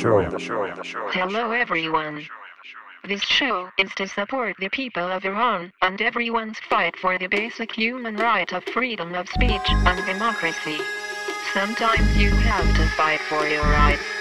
Hello everyone. This show is to support the people of Iran and everyone's fight for the basic human right of freedom of speech and democracy. Sometimes you have to fight for your rights.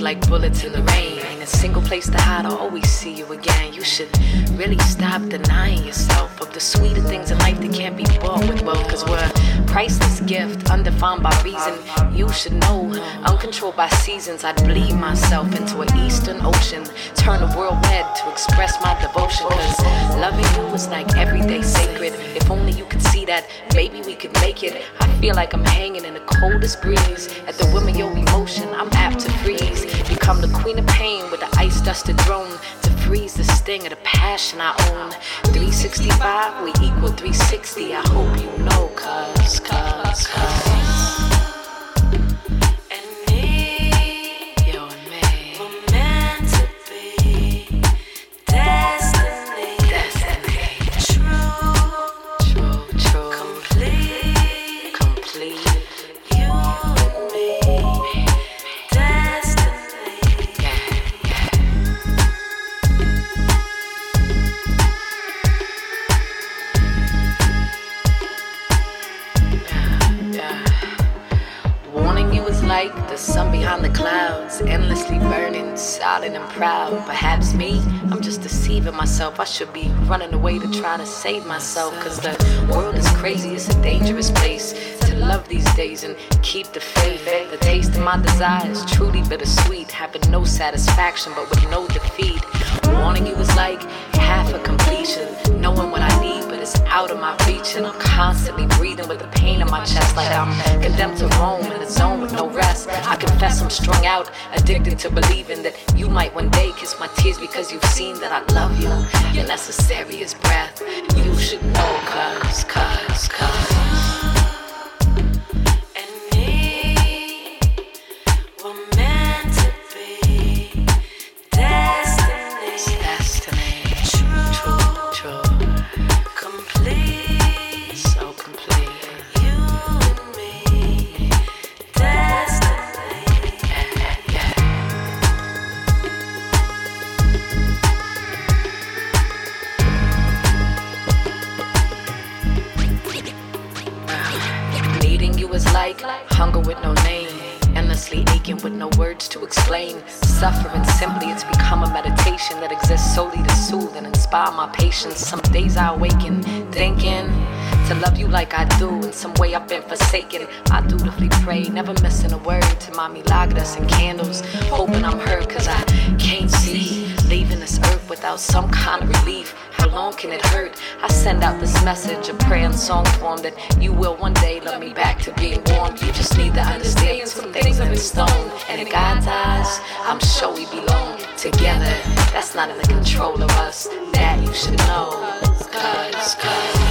Like bullets in the rain. Single place to hide, I'll always see you again. You should really stop denying yourself of the sweeter things in life that can't be bought with wealth. Cause we're a priceless gift, undefined by reason. You should know, uncontrolled by seasons, I'd bleed myself into an eastern ocean. Turn the world red to express my devotion. Cause loving you is like everyday sacred. If only you could see that, maybe we could make it. I feel like I'm hanging in the coldest breeze. At the whim of your emotion, I'm apt to freeze. Become the queen of pain with the ice dusted drone to freeze the sting of the passion I own. 365, we equal 360. I hope you know, cuz, cuz, cuz. Just myself. I should be running away to try to save myself. Cause the world is crazy, it's a dangerous place to love these days and keep the faith. The taste of my desire is truly bittersweet, having no satisfaction but with no defeat. Warning you is like half a completion, knowing what I out of my reach. And I'm constantly breathing with the pain in my chest, like I'm condemned to roam in the zone with no rest. I confess I'm strung out, addicted to believing that you might one day kiss my tears because you've seen that I love you. You're necessary as breath. You should know, cuz, cuz, cuz. Like I do. In some way I've been forsaken. I dutifully pray, never missing a word to my milagros and candles. Hoping I'm heard cause I can't see. Leaving this earth without some kind of relief. How long can it hurt? I send out this message, a prayer and song form that you will one day love me back to being warm. You just need to understand some things are in stone. And in God's eyes, I'm sure we belong together. That's not in the control of us. That you should know. Cause, cause.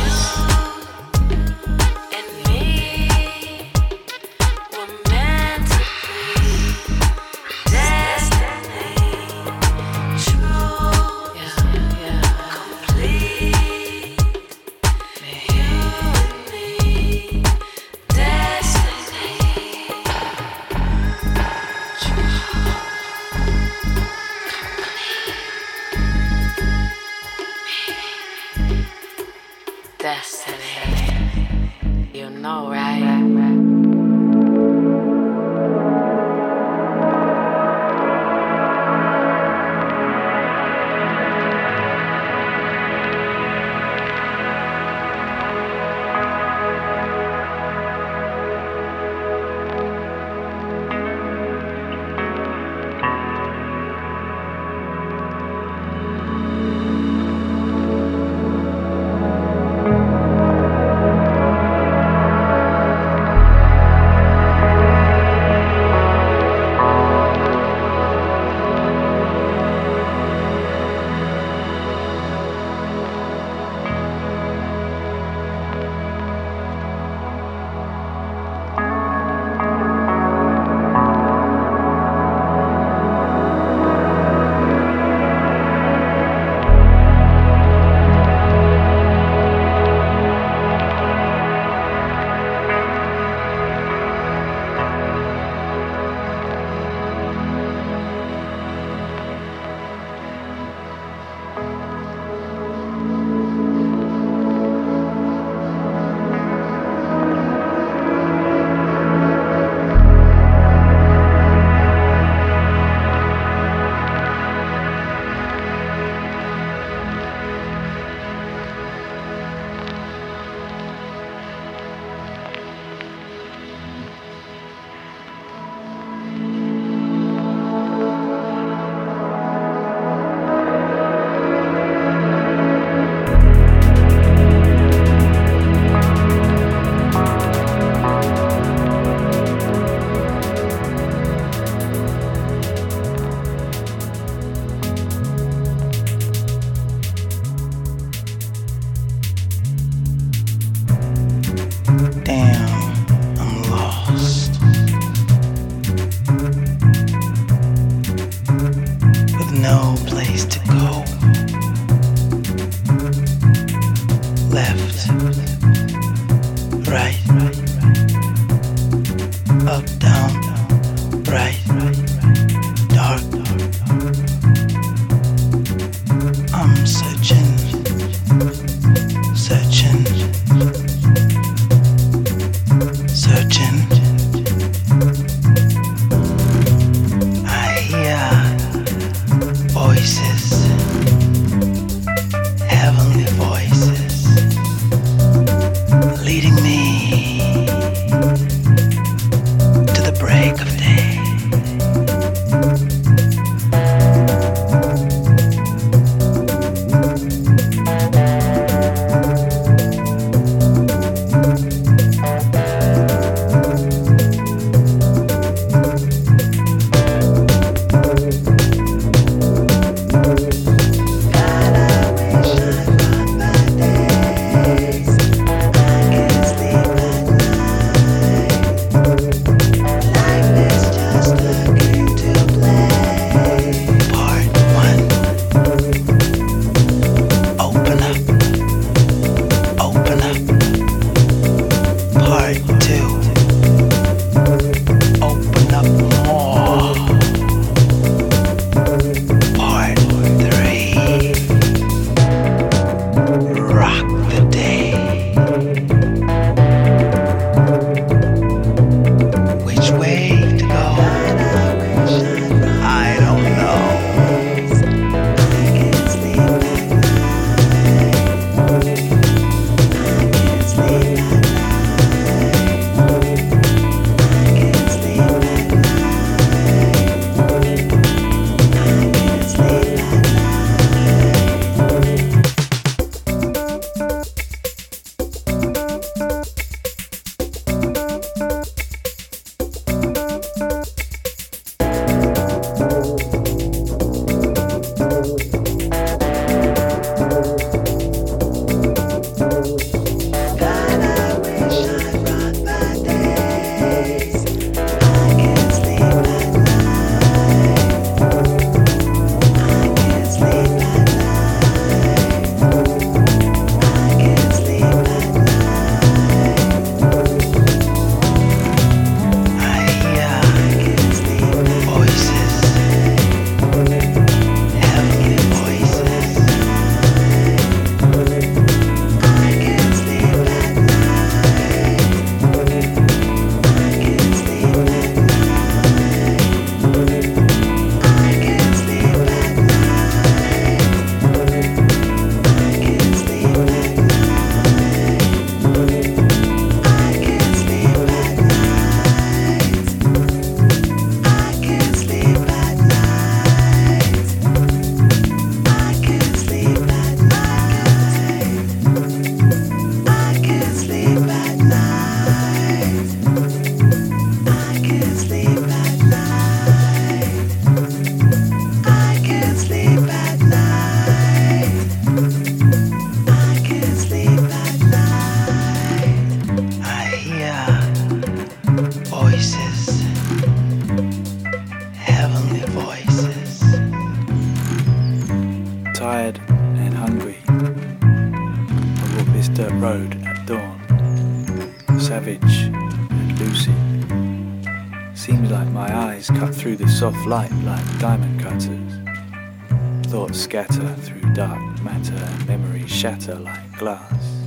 Soft light like diamond cutters. Thoughts scatter through dark matter and memories shatter like glass.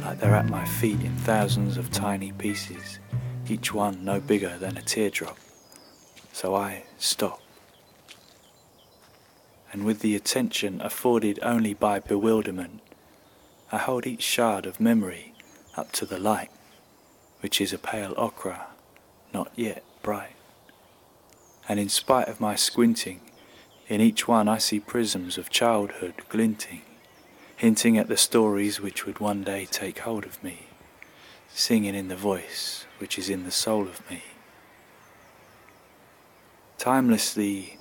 Like they're at my feet in thousands of tiny pieces, each one no bigger than a teardrop. So I stop. And with the attention afforded only by bewilderment, I hold each shard of memory up to the light, which is a pale ochre, not yet bright and in spite of my squinting, in each one I see prisms of childhood glinting, hinting at the stories which would one day take hold of me, singing in the voice which is in the soul of me. Timelessly,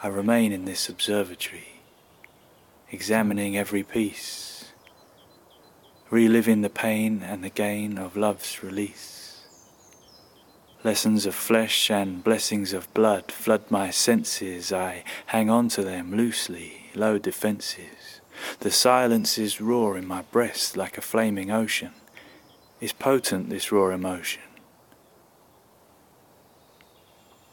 I remain in this observatory, examining every piece, reliving the pain and the gain of love's release Lessons of flesh and blessings of blood flood my senses. I hang on to them loosely, low defenses. The silences roar in my breast like a flaming ocean. Is potent this raw emotion.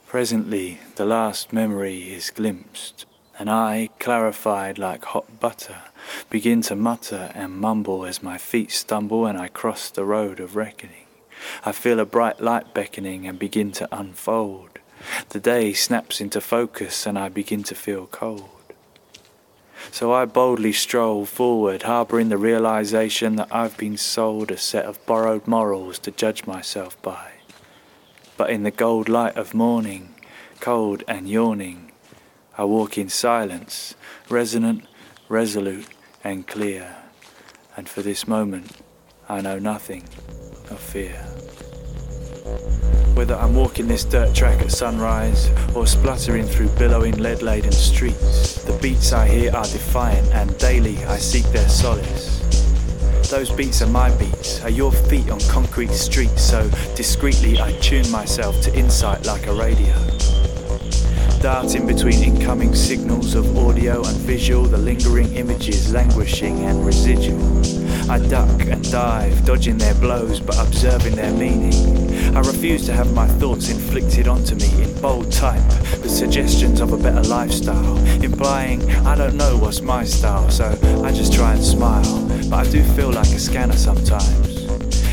Presently, the last memory is glimpsed, and I, clarified like hot butter, begin to mutter and mumble as my feet stumble and I cross the road of reckoning. I feel a bright light beckoning and begin to unfold. The day snaps into focus and I begin to feel cold. So I boldly stroll forward, harbouring the realization that I've been sold a set of borrowed morals to judge myself by. But in the gold light of morning, cold and yawning, I walk in silence, resonant, resolute, and clear. And for this moment, I know nothing of fear. Whether I'm walking this dirt track at sunrise or spluttering through billowing lead laden streets, the beats I hear are defiant and daily I seek their solace. Those beats are my beats, are your feet on concrete streets, so discreetly I tune myself to insight like a radio darting between incoming signals of audio and visual, the lingering images languishing and residual. I duck and dive, dodging their blows but observing their meaning. I refuse to have my thoughts inflicted onto me in bold type, the suggestions of a better lifestyle, implying I don't know what's my style, so I just try and smile. But I do feel like a scanner sometimes.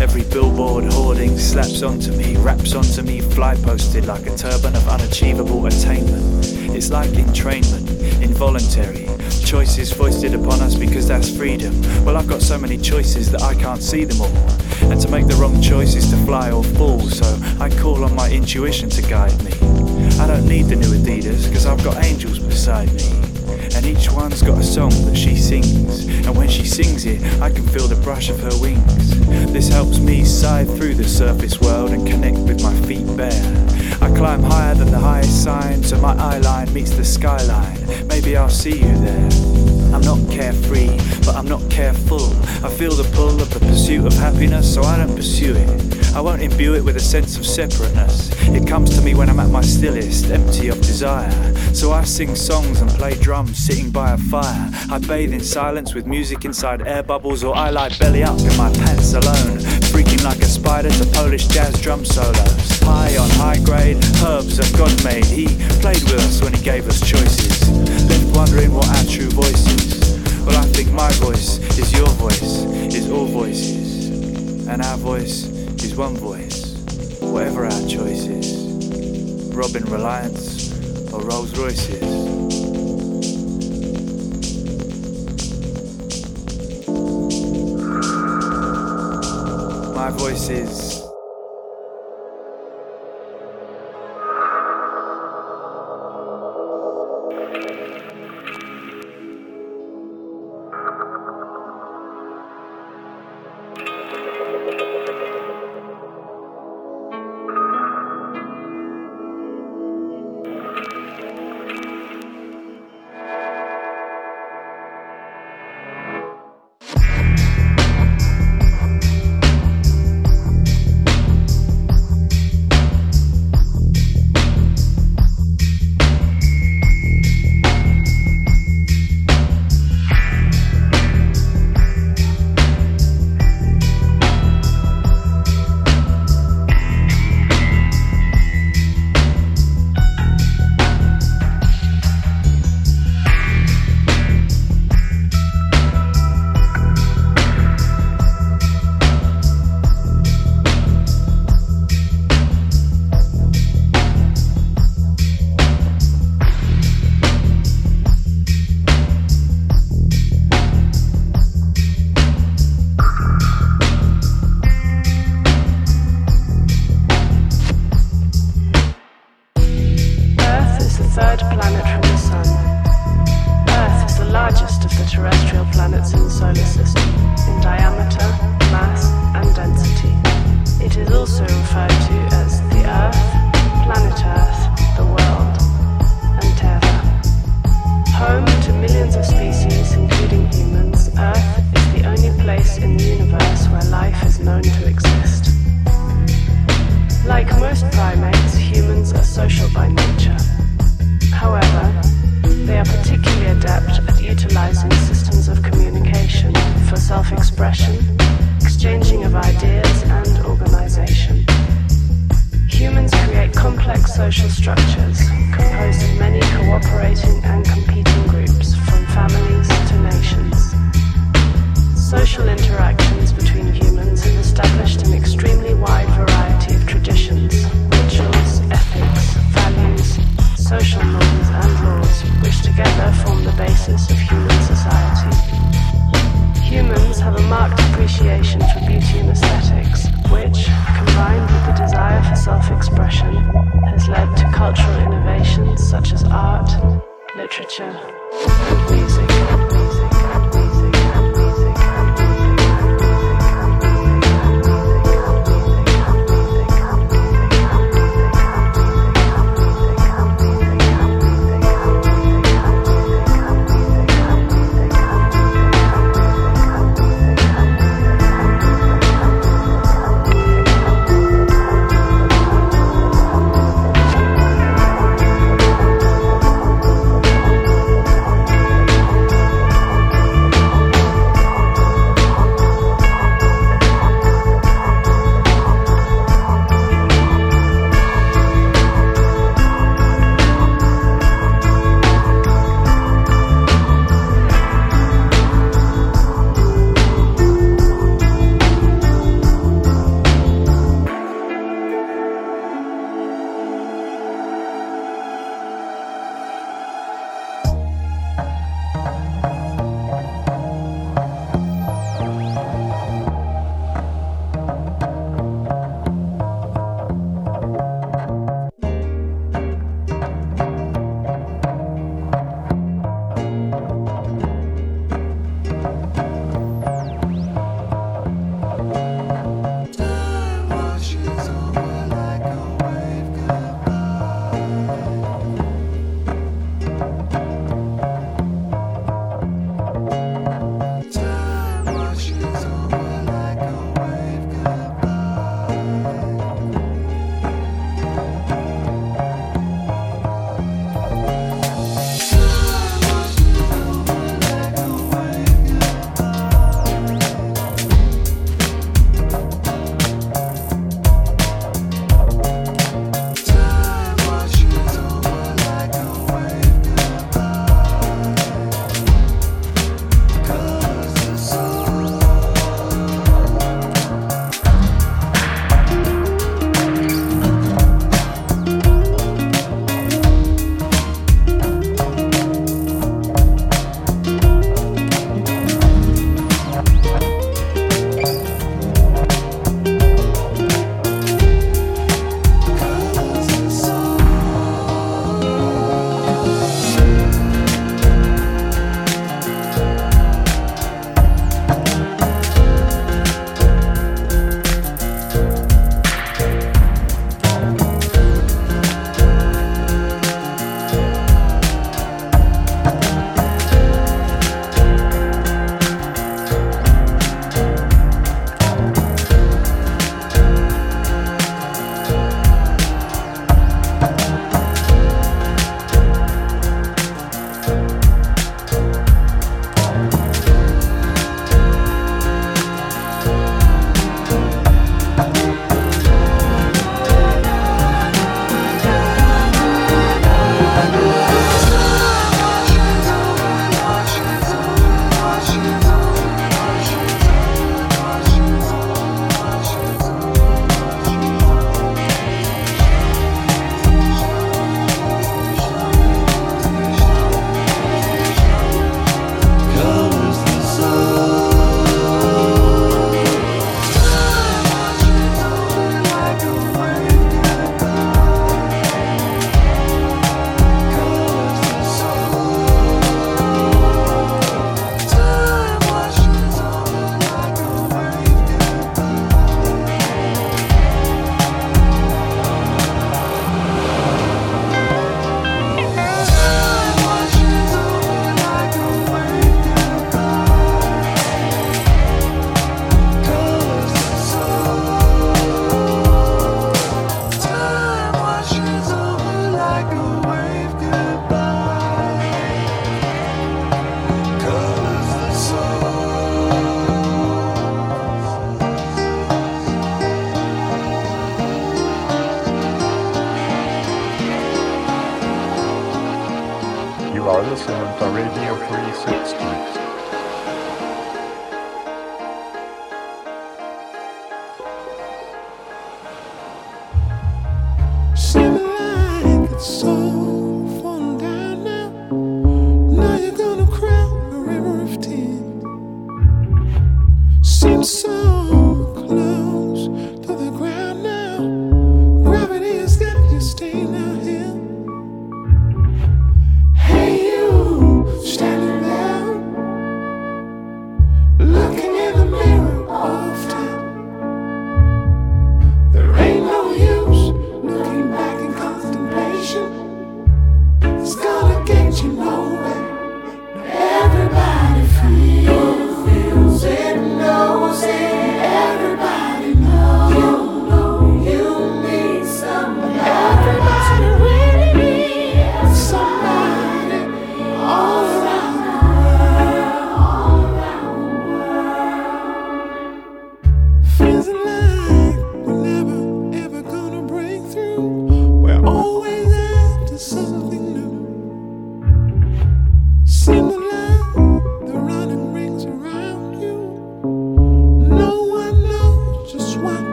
Every billboard hoarding slaps onto me, wraps onto me, fly posted like a turban of unachievable attainment. It's like entrainment, involuntary. Choices foisted upon us because that's freedom. Well, I've got so many choices that I can't see them all. And to make the wrong choice is to fly or fall, so I call on my intuition to guide me. I don't need the new Adidas, cause I've got angels beside me and each one's got a song that she sings. And when she sings it, I can feel the brush of her wings. This helps me side through the surface world and connect with my feet bare. I climb higher than the highest sign, so my eye line meets the skyline. Maybe I'll see you there. I'm not carefree, but I'm not careful. I feel the pull of the pursuit of happiness, so I don't pursue it. I won't imbue it with a sense of separateness. It comes to me when I'm at my stillest, empty of desire. So I sing songs and play drums sitting by a fire. I bathe in silence with music inside air bubbles, or I lie belly up in my pants alone, freaking like a spider to Polish jazz drum solos. High on high grade, herbs that God made. He played with us when He gave us choices. Wondering what our true voice is. Well, I think my voice is your voice, is all voices. And our voice is one voice, whatever our choice is. Robin Reliants or Rolls Royces. My voice is emotional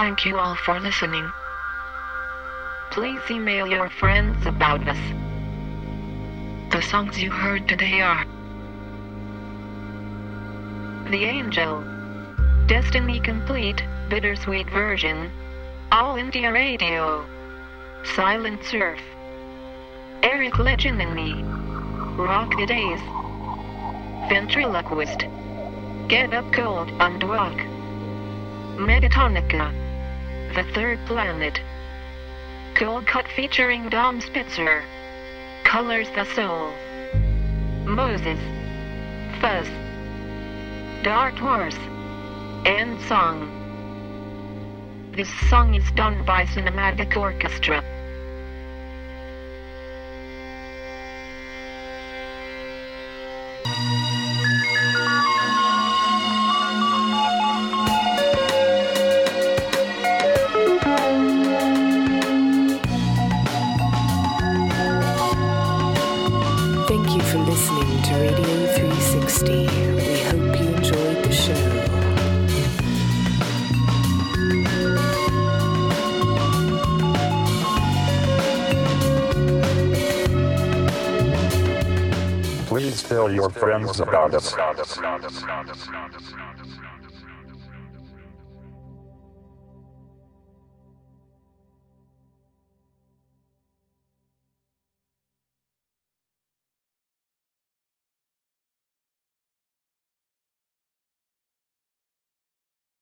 Thank you all for listening. Please email your friends about us. The songs you heard today are The Angel. Destiny Complete, Bittersweet Version. All India Radio. Silent Surf. Eric Leginini. Rock the Days. Ventriloquist. Get Up Cold and Walk. Meditonica. The Third Planet. Coldcut featuring Dom Spitzer. Colors the Soul. Mozez. Fuzz. Dark Horse. End Song. This song is done by Cinematic Orchestra. Tell your friends about us.